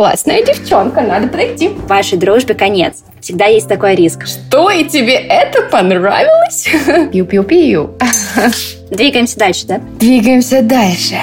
классная девчонка, надо подойти. Вашей дружбе конец. Всегда есть такой риск. Что, и тебе это понравилось? Пью-пью-пью. Двигаемся дальше, да? Двигаемся дальше.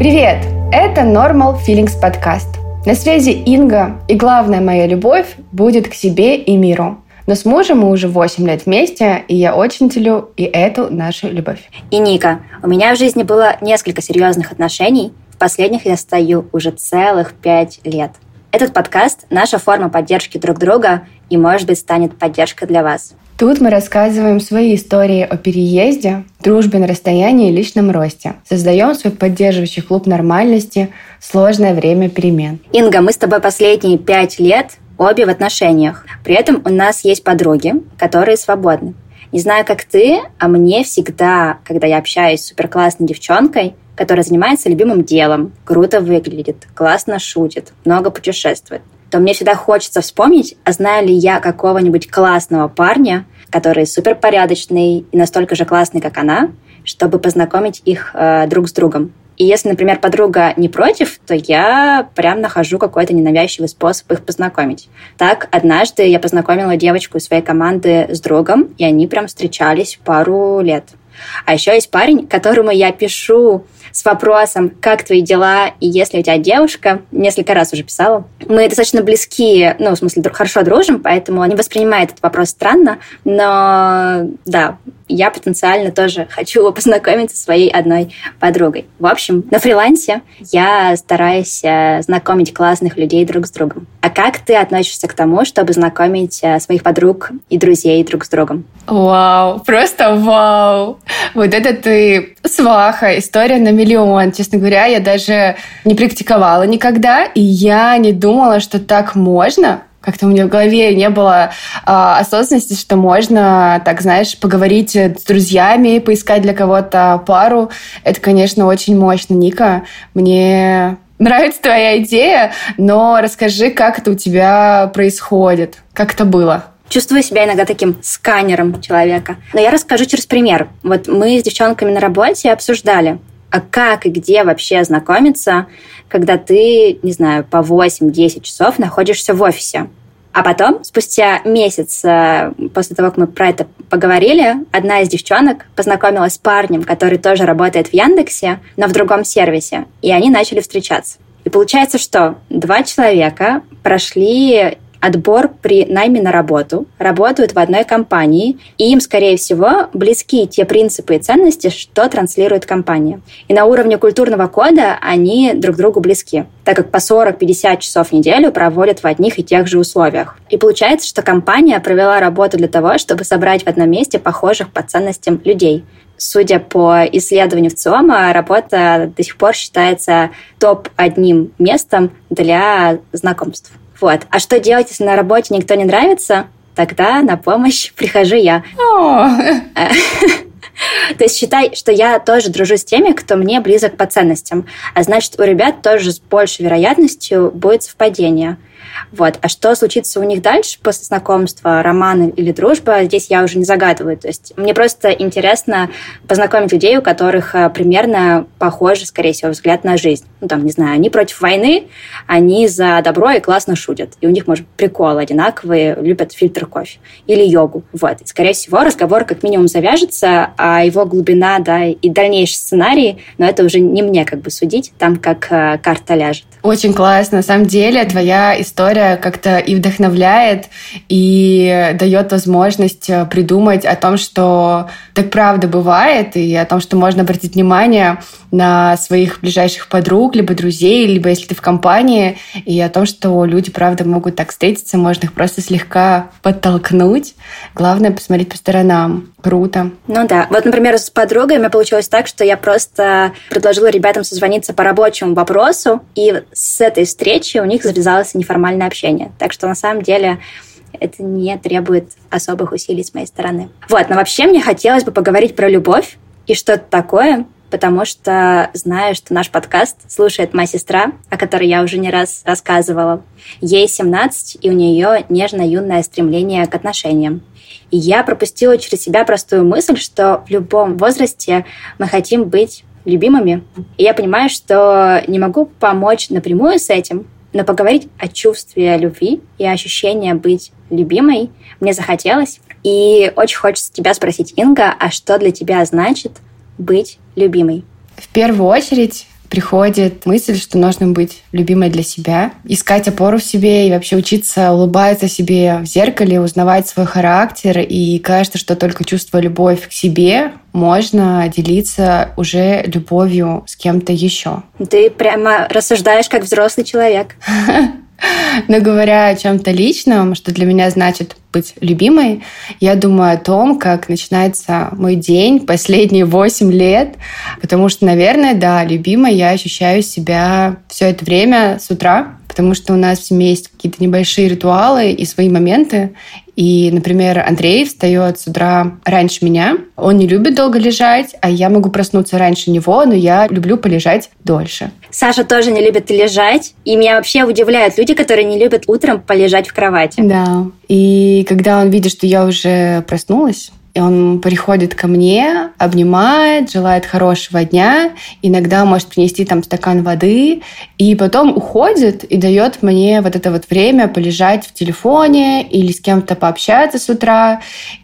Привет! Это Normal Feelings подкаст. На связи Инга, и главная моя любовь будет к себе и миру. Но с мужем мы уже 8 лет вместе, и я очень целю и эту нашу любовь. И Ника, у меня в жизни было несколько серьезных отношений. В последних я стою уже целых 5 лет. Этот подкаст – наша форма поддержки друг друга и, может быть, станет поддержкой для вас. Тут мы рассказываем свои истории о переезде, дружбе на расстоянии и личном росте. Создаем свой поддерживающий клуб нормальности сложное время перемен. Инга, мы с тобой последние пять лет обе в отношениях. При этом у нас есть подруги, которые свободны. Не знаю, как ты, а мне всегда, когда я общаюсь с суперклассной девчонкой, которая занимается любимым делом, круто выглядит, классно шутит, много путешествует, то мне всегда хочется вспомнить, а знаю ли я какого-нибудь классного парня, который суперпорядочный и настолько же классный, как она, чтобы познакомить их э, друг с другом. И если, например, подруга не против, то я прям нахожу какой-то ненавязчивый способ их познакомить. Так, однажды я познакомила девочку из своей команды с другом, и они прям встречались пару лет. А еще есть парень, которому я пишу с вопросом, как твои дела, и если у тебя девушка, несколько раз уже писала. Мы достаточно близки, ну, в смысле, хорошо дружим, поэтому он не воспринимает этот вопрос странно, но да, я потенциально тоже хочу познакомиться со своей одной подругой. В общем, на фрилансе я стараюсь э, знакомить классных людей друг с другом. А как ты относишься к тому, чтобы знакомить э, своих подруг и друзей друг с другом? Вау, просто вау! Вот это ты сваха, история на миллион. Честно говоря, я даже не практиковала никогда, и я не думала, что так можно. Как-то у меня в голове не было э, осознанности, что можно, так знаешь, поговорить с друзьями, поискать для кого-то пару. Это, конечно, очень мощно, Ника. Мне нравится твоя идея, но расскажи, как это у тебя происходит, как это было. Чувствую себя иногда таким сканером человека. Но я расскажу через пример. Вот мы с девчонками на работе обсуждали, а как и где вообще знакомиться, когда ты, не знаю, по 8-10 часов находишься в офисе. А потом, спустя месяц э, после того, как мы про это поговорили, одна из девчонок познакомилась с парнем, который тоже работает в Яндексе, но в другом сервисе, и они начали встречаться. И получается, что два человека прошли отбор при найме на работу, работают в одной компании, и им, скорее всего, близки те принципы и ценности, что транслирует компания. И на уровне культурного кода они друг другу близки, так как по 40-50 часов в неделю проводят в одних и тех же условиях. И получается, что компания провела работу для того, чтобы собрать в одном месте похожих по ценностям людей. Судя по исследованию в ЦИОМа, работа до сих пор считается топ-одним местом для знакомств. Вот. А что делать, если на работе никто не нравится? Тогда на помощь прихожу я. То есть считай, что я тоже дружу с теми, кто мне близок по ценностям. А значит, у ребят тоже с большей вероятностью будет совпадение. Вот. А что случится у них дальше после знакомства, романа или дружба, здесь я уже не загадываю. То есть мне просто интересно познакомить людей, у которых э, примерно похожий, скорее всего, взгляд на жизнь. Ну, там, не знаю, они против войны, они за добро и классно шутят. И у них, может, приколы одинаковые, любят фильтр кофе или йогу. Вот. И, скорее всего, разговор как минимум завяжется, а его глубина, да, и дальнейший сценарий, но это уже не мне как бы судить, там как э, карта ляжет. Очень классно. На самом деле, твоя история как-то и вдохновляет, и дает возможность э, придумать о том, что так правда бывает, и о том, что можно обратить внимание на своих ближайших подруг, либо друзей, либо если ты в компании, и о том, что люди, правда, могут так встретиться, можно их просто слегка подтолкнуть. Главное посмотреть по сторонам. Круто. Ну да. Вот, например, с подругой у меня получилось так, что я просто предложила ребятам созвониться по рабочему вопросу, и с этой встречи у них завязалось неформальное общение. Так что на самом деле это не требует особых усилий с моей стороны. Вот, но вообще мне хотелось бы поговорить про любовь, и что это такое, потому что знаю, что наш подкаст слушает моя сестра, о которой я уже не раз рассказывала. Ей 17, и у нее нежно-юное стремление к отношениям. И я пропустила через себя простую мысль, что в любом возрасте мы хотим быть любимыми. И я понимаю, что не могу помочь напрямую с этим, но поговорить о чувстве любви и ощущении быть любимой мне захотелось. И очень хочется тебя спросить, Инга, а что для тебя значит быть любимой? В первую очередь приходит мысль, что нужно быть любимой для себя, искать опору в себе и вообще учиться улыбаться себе в зеркале, узнавать свой характер. И кажется, что только чувство любовь к себе можно делиться уже любовью с кем-то еще. Ты прямо рассуждаешь как взрослый человек. Но говоря о чем-то личном, что для меня значит быть любимой, я думаю о том, как начинается мой день последние 8 лет, потому что, наверное, да, любимой я ощущаю себя все это время с утра, потому что у нас в семье есть какие-то небольшие ритуалы и свои моменты. И, например, Андрей встает с утра раньше меня. Он не любит долго лежать, а я могу проснуться раньше него, но я люблю полежать дольше. Саша тоже не любит лежать. И меня вообще удивляют люди, которые не любят утром полежать в кровати. Да. И когда он видит, что я уже проснулась, и он приходит ко мне, обнимает, желает хорошего дня, иногда может принести там стакан воды, и потом уходит и дает мне вот это вот время полежать в телефоне или с кем-то пообщаться с утра.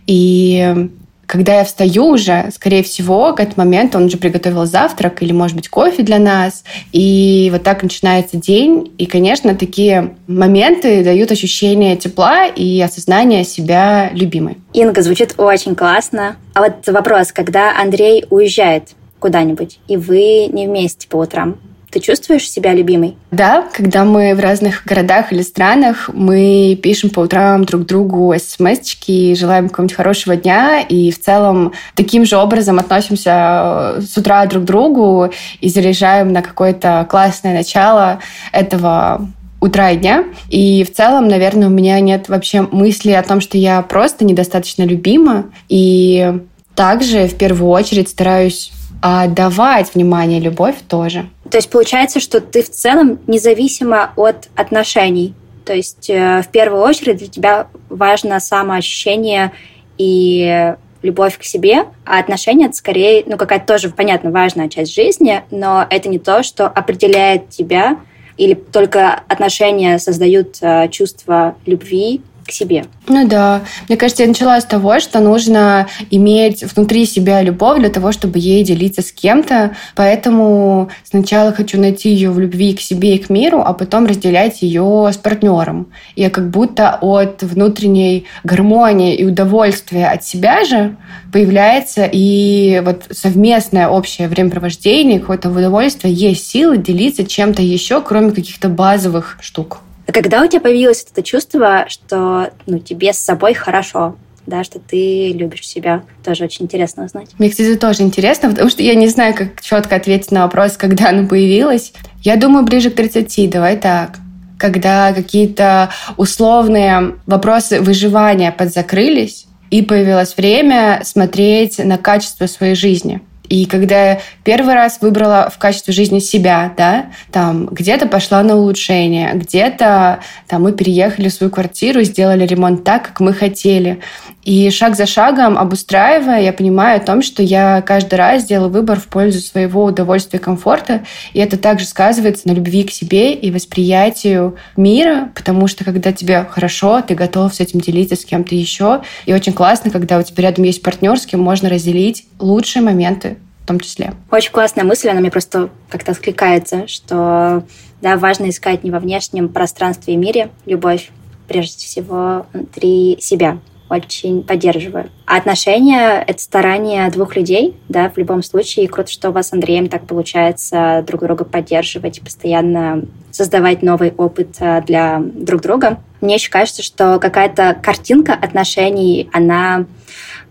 И когда я встаю уже, скорее всего, к этому моменту он уже приготовил завтрак или, может быть, кофе для нас. И вот так начинается день. И, конечно, такие моменты дают ощущение тепла и осознание себя любимой. Инга, звучит очень классно. А вот вопрос, когда Андрей уезжает куда-нибудь, и вы не вместе по утрам, ты чувствуешь себя любимой? Да, когда мы в разных городах или странах, мы пишем по утрам друг другу смс-очки, желаем какого-нибудь хорошего дня, и в целом таким же образом относимся э, с утра друг к другу и заряжаем на какое-то классное начало этого утра и дня. И в целом, наверное, у меня нет вообще мысли о том, что я просто недостаточно любима. И также в первую очередь стараюсь а давать внимание, любовь тоже. То есть получается, что ты в целом независимо от отношений. То есть э, в первую очередь для тебя важно самоощущение и любовь к себе, а отношения это скорее, ну, какая-то тоже, понятно, важная часть жизни, но это не то, что определяет тебя, или только отношения создают э, чувство любви к себе. Ну да. Мне кажется, я начала с того, что нужно иметь внутри себя любовь для того, чтобы ей делиться с кем-то. Поэтому сначала хочу найти ее в любви к себе и к миру, а потом разделять ее с партнером. Я как будто от внутренней гармонии и удовольствия от себя же появляется и вот совместное общее времяпровождение, какое-то удовольствие, есть силы делиться чем-то еще, кроме каких-то базовых штук. Когда у тебя появилось это чувство, что ну, тебе с собой хорошо, да, что ты любишь себя. Тоже очень интересно узнать. Мне, кстати, тоже интересно, потому что я не знаю, как четко ответить на вопрос, когда оно появилось. Я думаю, ближе к 30, давай так. Когда какие-то условные вопросы выживания подзакрылись, и появилось время смотреть на качество своей жизни. И когда я первый раз выбрала в качестве жизни себя, да, там где-то пошла на улучшение, где-то там мы переехали в свою квартиру, сделали ремонт так, как мы хотели. И шаг за шагом, обустраивая, я понимаю о том, что я каждый раз делаю выбор в пользу своего удовольствия и комфорта. И это также сказывается на любви к себе и восприятию мира, потому что когда тебе хорошо, ты готов с этим делиться с кем-то еще. И очень классно, когда у тебя рядом есть партнер, с кем можно разделить лучшие моменты в том числе. Очень классная мысль, она мне просто как-то откликается, что да, важно искать не во внешнем пространстве и мире любовь, прежде всего внутри себя очень поддерживаю. А отношения — это старание двух людей, да, в любом случае. И круто, что у вас с Андреем так получается друг друга поддерживать и постоянно создавать новый опыт э, для друг друга. Мне еще кажется, что какая-то картинка отношений, она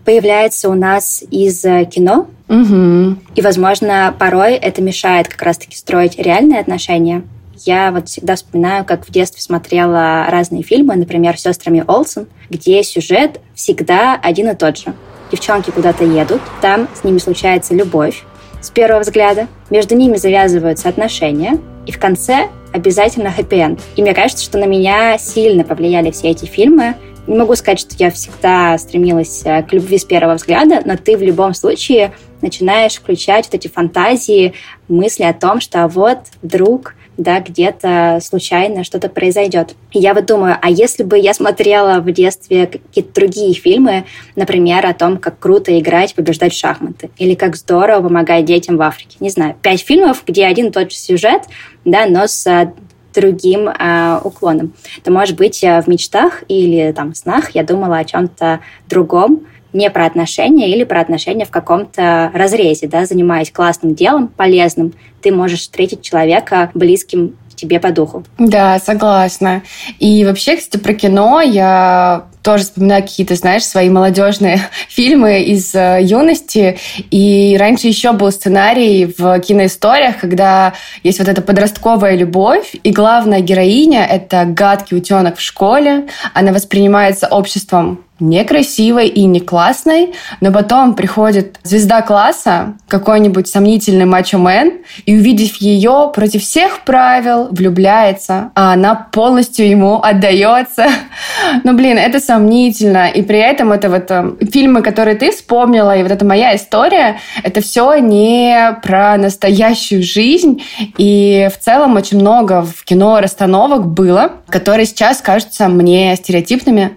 появляется у нас из э, кино. Угу. И, возможно, порой это мешает как раз-таки строить реальные отношения. Я вот всегда вспоминаю, как в детстве смотрела разные фильмы, например, «Сестрами Олсен», где сюжет всегда один и тот же. девчонки куда-то едут, там с ними случается любовь с первого взгляда, между ними завязываются отношения, и в конце обязательно хэппи-энд. И мне кажется, что на меня сильно повлияли все эти фильмы. Не могу сказать, что я всегда стремилась э, к любви с первого взгляда, но ты в любом случае начинаешь включать вот эти фантазии, мысли о том, что вот вдруг да, где-то случайно что-то произойдет. И я вот думаю, а если бы я смотрела в детстве какие-то другие фильмы, например, о том, как круто играть, побеждать в шахматы, или как здорово помогать детям в Африке. Не знаю, пять фильмов, где один и тот же сюжет, да, но с другим э, уклоном. То, может быть, в мечтах или там снах я думала о чем-то другом, не про отношения или про отношения в каком-то разрезе, да, занимаясь классным делом, полезным, ты можешь встретить человека близким тебе по духу. Да, согласна. И вообще, кстати, про кино я тоже вспоминаю какие-то, знаешь, свои молодежные фильмы из э, юности. И раньше еще был сценарий в киноисториях, когда есть вот эта подростковая любовь, и главная героиня — это гадкий утенок в школе. Она воспринимается обществом некрасивой и не классной, но потом приходит звезда класса, какой-нибудь сомнительный мачо-мен, и увидев ее против всех правил, влюбляется, а она полностью ему отдается. Но, блин, это сомнительно. И при этом это вот э, фильмы, которые ты вспомнила, и вот эта моя история, это все не про настоящую жизнь. И в целом очень много в кино расстановок было, которые сейчас кажутся мне стереотипными.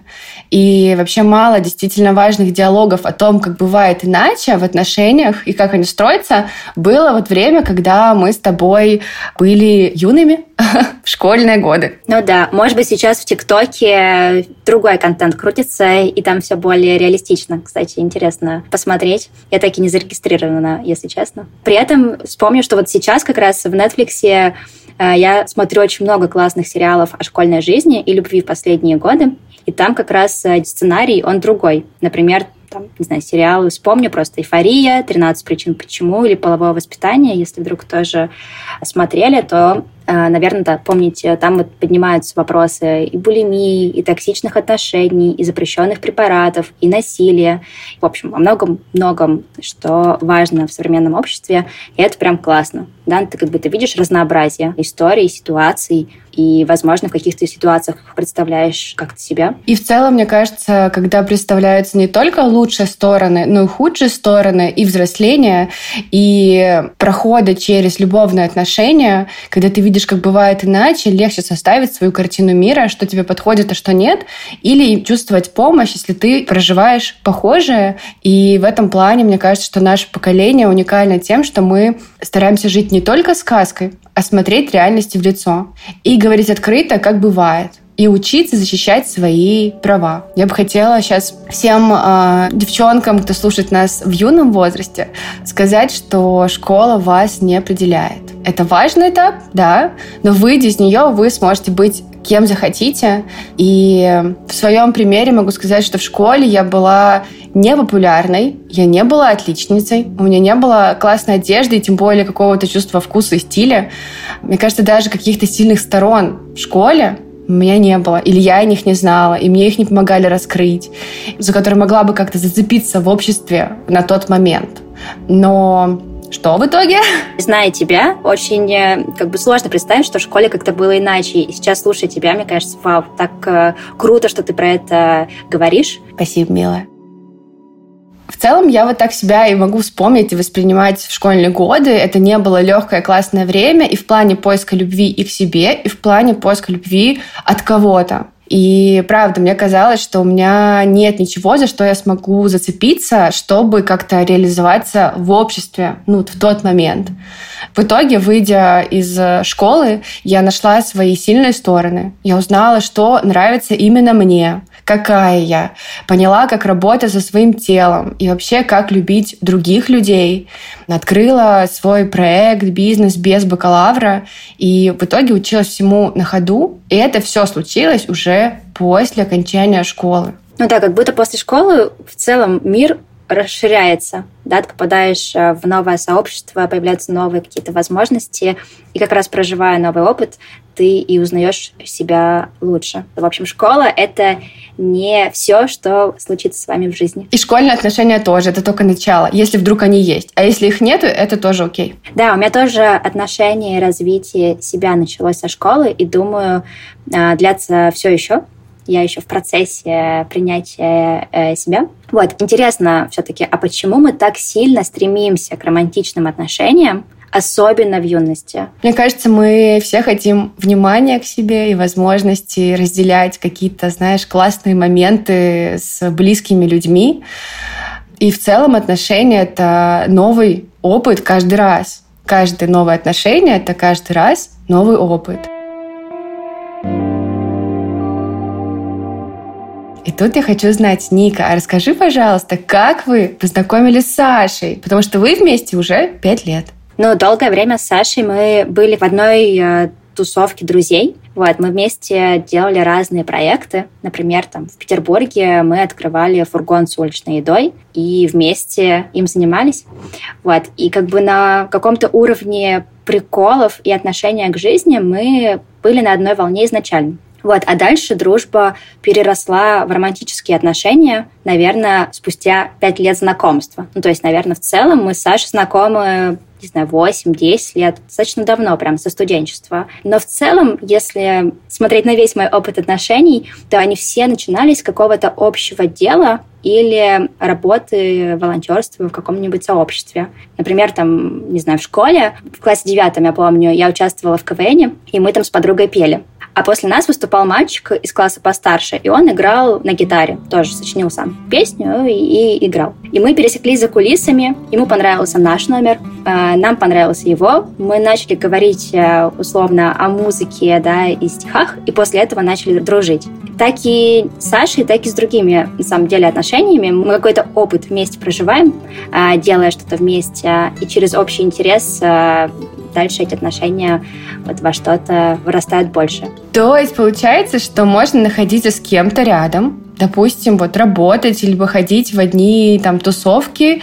И вообще мало действительно важных диалогов о том, как бывает иначе в отношениях и как они строятся, было вот время, когда мы с тобой были юными в школьные годы. Ну да, может быть, сейчас в ТикТоке другой контент крутится, и там все более реалистично. Кстати, интересно посмотреть. Я так и не зарегистрирована, если честно. При этом вспомню, что вот сейчас как раз в Netflix я смотрю очень много классных сериалов о школьной жизни и любви в последние годы. И там как раз э, сценарий, он другой. Например, там, не знаю, сериалы, вспомню просто «Эйфория», «13 причин почему» или «Половое воспитание», если вдруг тоже смотрели, то Э, наверное, да, помните, там вот поднимаются вопросы и булимии, и токсичных отношений, и запрещенных препаратов, и насилия. В общем, о многом-многом, что важно в современном обществе, и это прям классно. Да, ты как бы ты видишь разнообразие историй, ситуаций, и, возможно, в каких-то ситуациях представляешь как-то себя. И в целом, мне кажется, когда представляются не только лучшие стороны, но и худшие стороны, и взросления, и прохода через любовные отношения, когда ты видишь, как бывает иначе, легче составить свою картину мира, что тебе подходит, а что нет, или чувствовать помощь, если ты проживаешь похожее. И в этом плане, мне кажется, что наше поколение уникально тем, что мы стараемся жить не только сказкой, а смотреть реальности в лицо и говорить открыто, как бывает и учиться защищать свои права. Я бы хотела сейчас всем э, девчонкам, кто слушает нас в юном возрасте, сказать, что школа вас не определяет. Это важный этап, да, но выйдя из нее, вы сможете быть кем захотите. И в своем примере могу сказать, что в школе я была не популярной, я не была отличницей, у меня не было классной одежды и тем более какого-то чувства вкуса и стиля. Мне кажется, даже каких-то сильных сторон в школе у меня не было, или я о них не знала, и мне их не помогали раскрыть, за которые могла бы как-то зацепиться в обществе на тот момент. Но что в итоге? Зная тебя, очень э, как бы сложно представить, что в школе как-то было иначе. И сейчас, слушая тебя, мне кажется, вау, так э, круто, что ты про это говоришь. Спасибо, милая. В целом, я вот так себя и могу вспомнить и воспринимать в школьные годы. Это не было легкое классное время и в плане поиска любви и к себе, и в плане поиска любви от кого-то. И правда, мне казалось, что у меня нет ничего, за что я смогу зацепиться, чтобы как-то реализоваться в обществе ну, в тот момент. В итоге, выйдя из школы, я нашла свои сильные стороны. Я узнала, что нравится именно мне, какая я. Поняла, как работать со своим телом и вообще, как любить других людей. Открыла свой проект, бизнес без бакалавра. И в итоге училась всему на ходу. И это все случилось уже после окончания школы. Ну да, как будто после школы в целом мир расширяется, да, ты попадаешь э, в новое сообщество, появляются новые какие-то возможности, и как раз проживая новый опыт, ты и узнаешь себя лучше. В общем, школа — это не все, что случится с вами в жизни. И школьные отношения тоже, это только начало, если вдруг они есть. А если их нету, это тоже окей. Да, у меня тоже отношение и развитие себя началось со школы, и думаю, а, длятся все еще я еще в процессе принятия э, себя. Вот, интересно все-таки, а почему мы так сильно стремимся к романтичным отношениям, особенно в юности? Мне кажется, мы все хотим внимания к себе и возможности разделять какие-то, знаешь, классные моменты с близкими людьми. И в целом отношения — это новый опыт каждый раз. Каждое новое отношение — это каждый раз новый опыт. И тут я хочу знать, Ника, а расскажи, пожалуйста, как вы познакомились с Сашей? Потому что вы вместе уже пять лет. Ну, долгое время с Сашей мы были в одной э, тусовке друзей. Вот, мы вместе делали разные проекты. Например, там в Петербурге мы открывали фургон с уличной едой и вместе им занимались. Вот, и как бы на каком-то уровне приколов и отношения к жизни мы были на одной волне изначально. Вот. А дальше дружба переросла в романтические отношения, наверное, спустя пять лет знакомства. Ну, то есть, наверное, в целом мы с Сашей знакомы не знаю, 8-10 лет, достаточно давно, прям со студенчества. Но в целом, если смотреть на весь мой опыт отношений, то они все начинались с какого-то общего дела или работы волонтерства в каком-нибудь сообществе. Например, там, не знаю, в школе, в классе девятом, я помню, я участвовала в КВН, и мы там с подругой пели. А после нас выступал мальчик из класса постарше, и он играл на гитаре, тоже сочинил сам песню и, и играл. И мы пересеклись за кулисами, ему понравился наш номер, э, нам понравился его. Мы начали говорить э, условно о музыке, да, и стихах, и после этого начали дружить. Так и с Сашей, так и с другими, на самом деле, отношениями. Мы какой-то опыт вместе проживаем, э, делая что-то вместе, и через общий интерес дальше эти отношения вот во что-то вырастают больше. То есть получается, что можно находиться с кем-то рядом, допустим, вот работать или выходить в одни там тусовки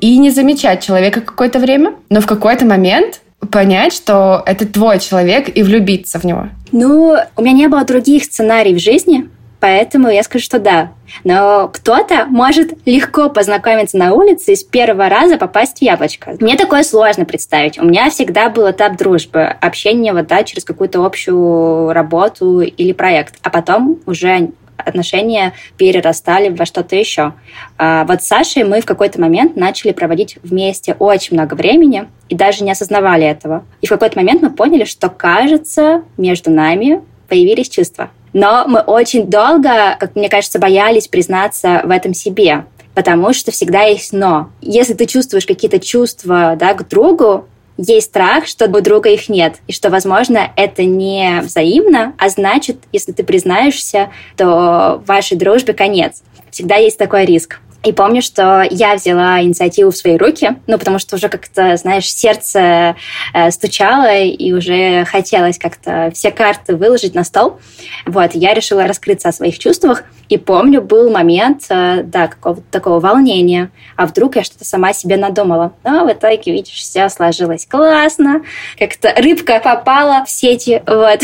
и не замечать человека какое-то время, но в какой-то момент понять, что это твой человек и влюбиться в него? Ну, у меня не было других сценариев в жизни, Поэтому я скажу, что да. Но кто-то может легко познакомиться на улице и с первого раза попасть в яблочко. Мне такое сложно представить. У меня всегда был этап дружбы, общение вот, да, через какую-то общую работу или проект. А потом уже отношения перерастали во что-то еще. А вот с Сашей мы в какой-то момент начали проводить вместе очень много времени и даже не осознавали этого. И в какой-то момент мы поняли, что, кажется, между нами появились чувства. Но мы очень долго, как мне кажется, боялись признаться в этом себе, потому что всегда есть «но». Если ты чувствуешь какие-то чувства да, к другу, есть страх, что у друга их нет, и что, возможно, это не взаимно, а значит, если ты признаешься, то вашей дружбе конец. Всегда есть такой риск. И помню, что я взяла инициативу в свои руки, ну, потому что уже как-то, знаешь, сердце э, стучало, и уже хотелось как-то все карты выложить на стол. Вот, я решила раскрыться о своих чувствах. И помню, был момент, э, да, какого-то такого волнения. А вдруг я что-то сама себе надумала? Но в итоге, видишь, все сложилось классно. Как-то рыбка попала в сети, вот.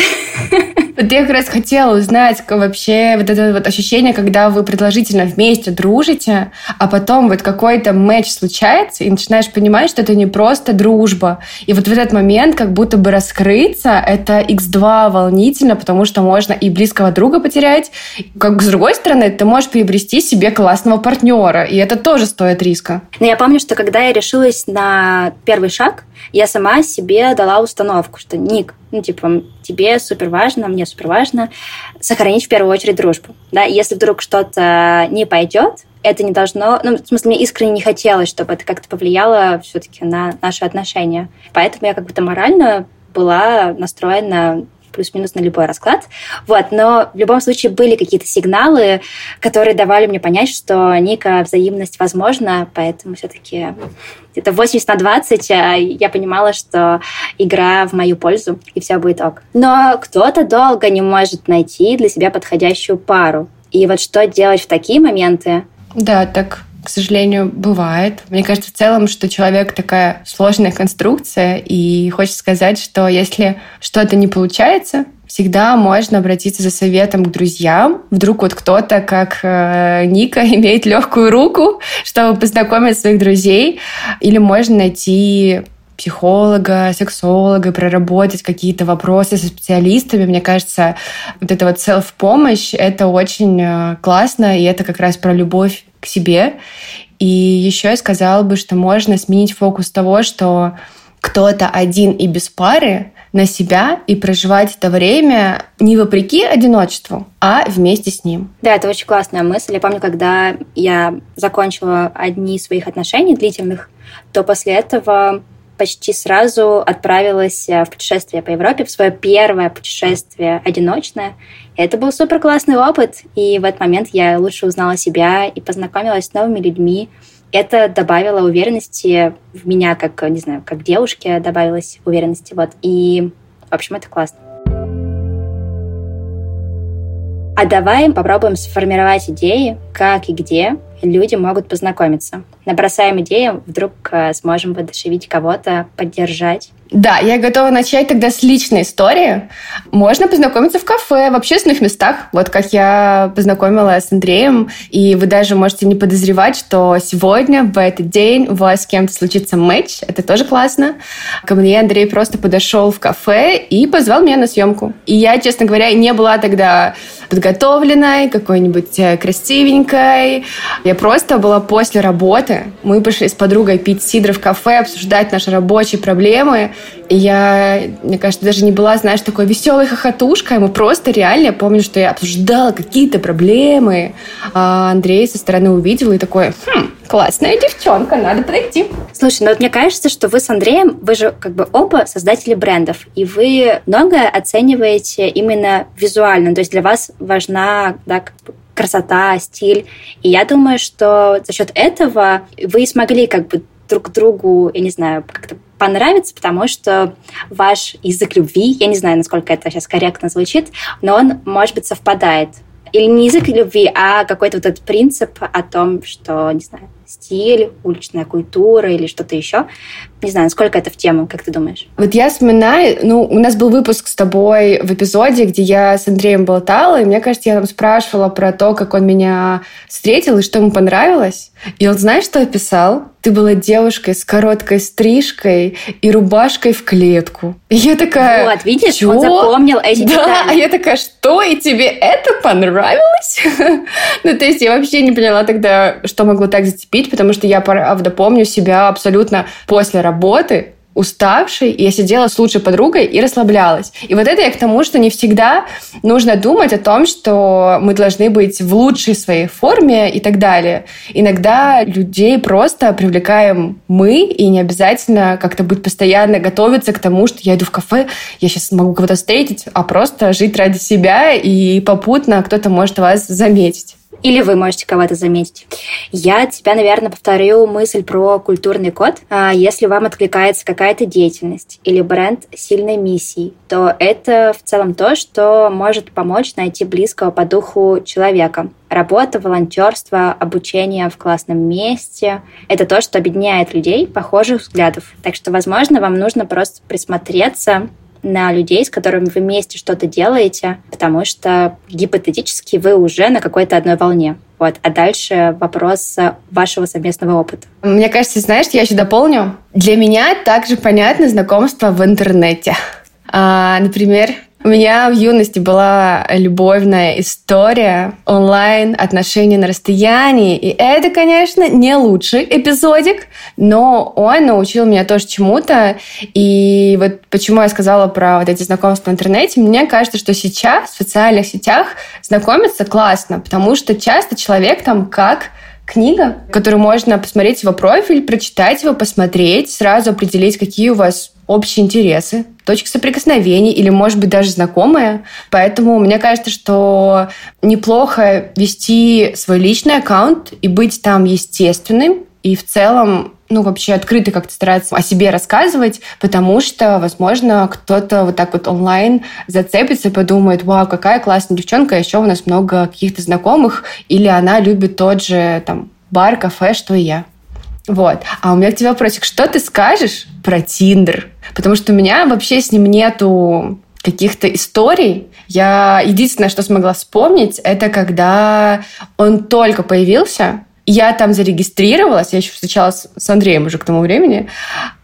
Вот я как раз хотела узнать вообще вот это вот ощущение, когда вы продолжительно вместе дружите, а потом вот какой-то матч случается, и начинаешь понимать, что это не просто дружба. И вот в этот момент как будто бы раскрыться, это x2 волнительно, потому что можно и близкого друга потерять, как с другой стороны, ты можешь приобрести себе классного партнера, и это тоже стоит риска. Но я помню, что когда я решилась на первый шаг, я сама себе дала установку, что Ник, ну, типа, тебе супер важно, мне супер важно сохранить в первую очередь дружбу. Да? Если вдруг что-то не пойдет, это не должно... Ну, в смысле, мне искренне не хотелось, чтобы это как-то повлияло все-таки на наши отношения. Поэтому я как будто морально была настроена плюс-минус на любой расклад. Вот, но в любом случае были какие-то сигналы, которые давали мне понять, что Ника взаимность возможна, поэтому все-таки где-то 80 на 20 а я понимала, что игра в мою пользу, и все будет ок. Но кто-то долго не может найти для себя подходящую пару. И вот что делать в такие моменты? Да, так к сожалению, бывает. Мне кажется в целом, что человек такая сложная конструкция, и хочется сказать, что если что-то не получается, всегда можно обратиться за советом к друзьям. Вдруг вот кто-то, как э, Ника, имеет легкую руку, чтобы познакомить своих друзей. Или можно найти психолога, сексолога, проработать какие-то вопросы со специалистами. Мне кажется, вот эта вот self-помощь, это очень э, классно, и это как раз про любовь к себе. И еще я сказала бы, что можно сменить фокус того, что кто-то один и без пары на себя и проживать это время не вопреки одиночеству, а вместе с ним. Да, это очень классная мысль. Я помню, когда я закончила одни из своих отношений длительных, то после этого почти сразу отправилась э, в путешествие по Европе, в свое первое путешествие одиночное. И это был супер классный опыт, и в этот момент я лучше узнала себя и познакомилась с новыми людьми. Это добавило уверенности в меня, как, не знаю, как девушке добавилось уверенности. Вот. И, в общем, это классно. А давай попробуем сформировать идеи, как и где люди могут познакомиться. Набросаем идею, вдруг э, сможем воодушевить кого-то, поддержать. Да, я готова начать тогда с личной истории. Можно познакомиться в кафе, в общественных местах. Вот как я познакомилась с Андреем. И вы даже можете не подозревать, что сегодня, в этот день, у вас с кем-то случится матч. Это тоже классно. Ко мне Андрей просто подошел в кафе и позвал меня на съемку. И я, честно говоря, не была тогда подготовленной, какой-нибудь э, красивенькой. Я просто была после работы. Мы пошли с подругой пить сидр в кафе, обсуждать наши рабочие проблемы. Я, мне кажется, даже не была, знаешь, такой веселой хохотушкой. Мы просто реально, я помню, что я обсуждала какие-то проблемы. А Андрей со стороны увидел и такой, хм, классная девчонка, надо подойти. Слушай, ну вот мне кажется, что вы с Андреем, вы же как бы оба создатели брендов, и вы многое оцениваете именно визуально. То есть для вас важна да, красота, стиль. И я думаю, что за счет этого вы смогли как бы друг другу, я не знаю, как-то понравиться, потому что ваш язык любви, я не знаю, насколько это сейчас корректно звучит, но он, может быть, совпадает. Или не язык любви, а какой-то вот этот принцип о том, что, не знаю, стиль, уличная культура или что-то еще. Не знаю, сколько это в тему, как ты думаешь? Вот я вспоминаю, ну, у нас был выпуск с тобой в эпизоде, где я с Андреем болтала, и мне кажется, я там спрашивала про то, как он меня встретил и что ему понравилось. И он, знаешь, что описал? Ты была девушкой с короткой стрижкой и рубашкой в клетку. И я такая... Вот, видишь, Чё? он запомнил эти да, детали. а я такая, что, и тебе это понравилось? ну, то есть я вообще не поняла тогда, что могло так зацепить, потому что я, правда, помню себя абсолютно после работы, уставшей, и я сидела с лучшей подругой и расслаблялась. И вот это я к тому, что не всегда нужно думать о том, что мы должны быть в лучшей своей форме и так далее. Иногда людей просто привлекаем мы, и не обязательно как-то быть постоянно готовиться к тому, что я иду в кафе, я сейчас могу кого-то встретить, а просто жить ради себя, и попутно кто-то может вас заметить. Или вы можете кого-то заметить. Я тебя, наверное, повторю мысль про культурный код. А, если вам откликается какая-то деятельность или бренд сильной миссии, то это в целом то, что может помочь найти близкого по духу человека. Работа, волонтерство, обучение в классном месте – это то, что объединяет людей похожих взглядов. Так что, возможно, вам нужно просто присмотреться на людей, с которыми вы вместе что-то делаете, потому что гипотетически вы уже на какой-то одной волне. Вот. А дальше вопрос вашего совместного опыта. Мне кажется, знаешь, я еще дополню. Для меня также понятно знакомство в интернете. А, например, у меня в юности была любовная история, онлайн, отношения на расстоянии. И это, конечно, не лучший эпизодик, но он научил меня тоже чему-то. И вот почему я сказала про вот эти знакомства в интернете, мне кажется, что сейчас в социальных сетях знакомиться классно, потому что часто человек там как книга, которую можно посмотреть его профиль, прочитать его, посмотреть, сразу определить, какие у вас общие интересы, точки соприкосновений или, может быть, даже знакомые. Поэтому мне кажется, что неплохо вести свой личный аккаунт и быть там естественным, и в целом ну, вообще открыто как-то стараться о себе рассказывать, потому что, возможно, кто-то вот так вот онлайн зацепится и подумает, вау, какая классная девчонка, еще у нас много каких-то знакомых, или она любит тот же там бар, кафе, что и я. Вот. А у меня к тебе вопросик. Что ты скажешь про Тиндер? Потому что у меня вообще с ним нету каких-то историй. Я единственное, что смогла вспомнить, это когда он только появился, я там зарегистрировалась, я еще встречалась с Андреем уже к тому времени,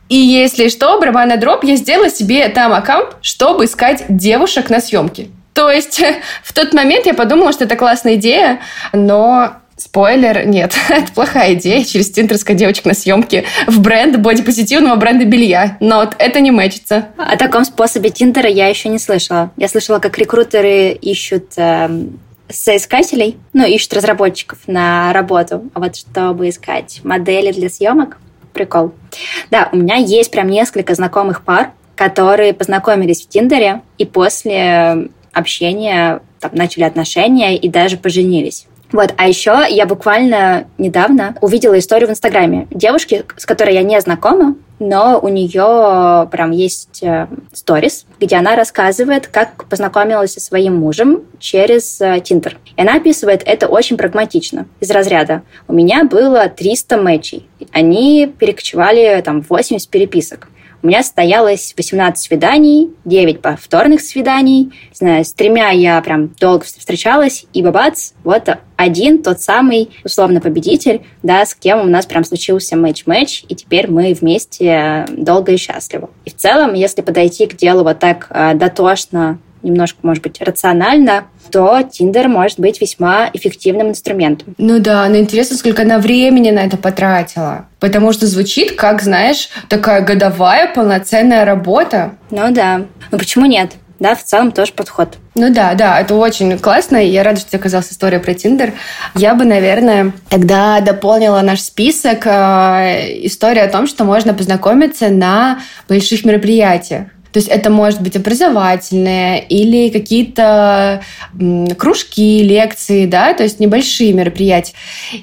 и если что, барабанная дроп, я сделала себе там аккаунт, чтобы искать девушек на съемки. То есть в тот момент я подумала, что это классная идея, но Спойлер, нет, это плохая идея через Тиндер искать девочек на съемке в бренд бодипозитивного бренда белья. Но вот это не мэчится. О таком способе Тиндера я еще не слышала. Я слышала, как рекрутеры ищут э, соискателей, ну, ищут разработчиков на работу. А вот чтобы искать модели для съемок, прикол. Да, у меня есть прям несколько знакомых пар, которые познакомились в Тиндере и после общения там, начали отношения и даже поженились. Вот, а еще я буквально недавно увидела историю в Инстаграме девушки, с которой я не знакома, но у нее прям есть э, сторис, где она рассказывает, как познакомилась со своим мужем через Тиндер. И она описывает это очень прагматично, из разряда. У меня было 300 матчей. Они перекочевали там 80 переписок. У меня состоялось 18 свиданий, 9 повторных свиданий. Не знаю, с тремя я прям долго встречалась, и бабац, вот один тот самый, условно, победитель, да, с кем у нас прям случился match-match, и теперь мы вместе долго и счастливо. И в целом, если подойти к делу вот так э, дотошно, немножко, может быть, рационально, то Тиндер может быть весьма эффективным инструментом. Ну да, но интересно, сколько она времени на это потратила. Потому что звучит, как, знаешь, такая годовая полноценная работа. Ну да. Ну почему нет? Да, в целом тоже подход. Ну да, да, это очень классно. Я рада, что тебе оказалась история про Тиндер. Я бы, наверное, тогда дополнила наш список э, история о том, что можно познакомиться на больших мероприятиях. То есть это может быть образовательные или какие-то кружки, лекции, да, то есть небольшие мероприятия.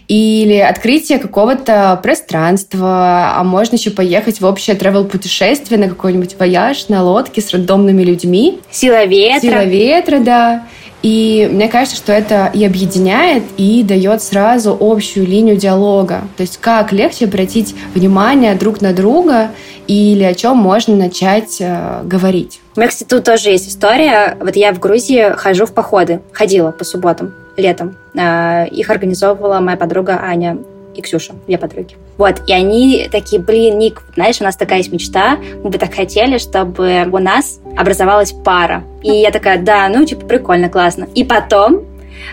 Или открытие какого-то пространства, а можно еще поехать в общее travel-путешествие на какой-нибудь вояж на лодке с рандомными людьми. Сила ветра. Сила ветра, да. И мне кажется, что это и объединяет, и дает сразу общую линию диалога. То есть как легче обратить внимание друг на друга или о чем можно начать э, говорить. У меня, кстати, тут тоже есть история. Вот я в Грузии хожу в походы, ходила по субботам, летом. Э, их организовывала моя подруга Аня и Ксюша, две подруги. Вот, и они такие, блин, Ник, знаешь, у нас такая есть мечта, мы бы так хотели, чтобы у нас образовалась пара. И я такая, да, ну, типа, прикольно, классно. И потом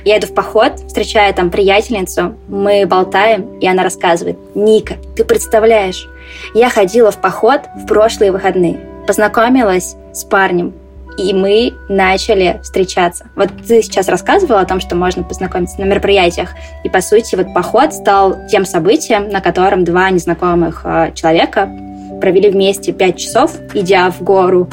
я иду в поход, встречаю там приятельницу, мы болтаем, и она рассказывает, Ника, ты представляешь, я ходила в поход в прошлые выходные, познакомилась с парнем, и мы начали встречаться. Вот ты сейчас рассказывала о том, что можно познакомиться на мероприятиях, и по сути вот поход стал тем событием, на котором два незнакомых э, человека провели вместе пять часов, идя в гору,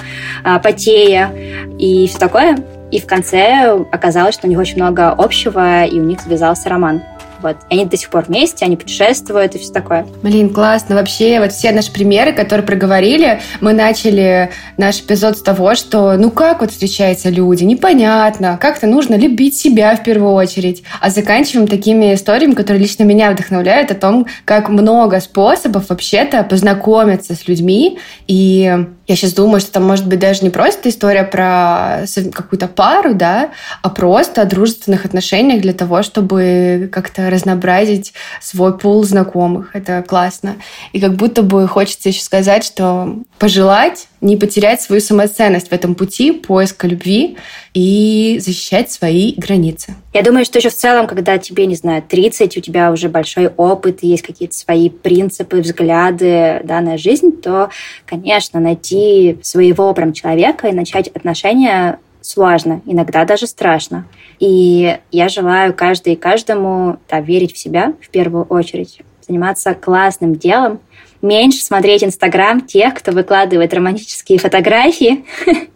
э, потея и все такое. И в конце оказалось, что у них очень много общего, и у них завязался роман. Вот. И они до сих пор вместе, они путешествуют и все такое. Блин, классно. Вообще, вот все наши примеры, которые проговорили, мы начали наш эпизод с того, что ну как вот встречаются люди, непонятно. Как-то нужно любить себя в первую очередь. А заканчиваем такими историями, которые лично меня вдохновляют о том, как много способов вообще-то познакомиться с людьми. И я сейчас думаю, что там может быть даже не просто история про какую-то пару, да, а просто о дружественных отношениях для того, чтобы как-то разнообразить свой пул знакомых. Это классно. И как будто бы хочется еще сказать, что пожелать не потерять свою самоценность в этом пути поиска любви и защищать свои границы. Я думаю, что еще в целом, когда тебе, не знаю, 30, у тебя уже большой опыт, есть какие-то свои принципы, взгляды да, на жизнь, то, конечно, найти своего прям человека и начать отношения сложно, иногда даже страшно. И я желаю каждой и каждому да, верить в себя в первую очередь, заниматься классным делом, меньше смотреть Инстаграм тех, кто выкладывает романтические фотографии,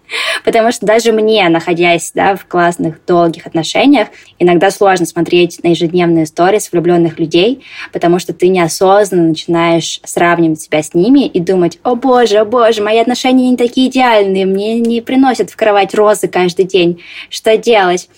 потому что даже мне, находясь да, в классных, долгих отношениях, иногда сложно смотреть на ежедневные истории с влюбленных людей, потому что ты неосознанно начинаешь сравнивать себя с ними и думать, о боже, о боже, мои отношения не такие идеальные, мне не приносят в кровать розы каждый день, что делать?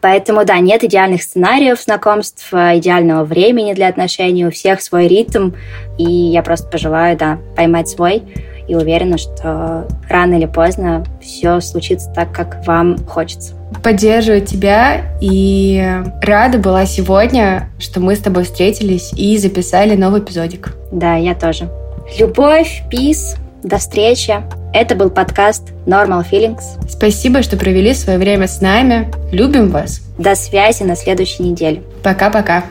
Поэтому, да, нет идеальных сценариев знакомств, идеального времени для отношений, у всех свой ритм, и я просто пожелаю, да, поймать свой, и уверена, что рано или поздно все случится так, как вам хочется. Поддерживаю тебя и рада была сегодня, что мы с тобой встретились и записали новый эпизодик. Да, я тоже. Любовь, пис, до встречи. Это был подкаст Normal Feelings. Спасибо, что провели свое время с нами. Любим вас. До связи на следующей неделе. Пока-пока.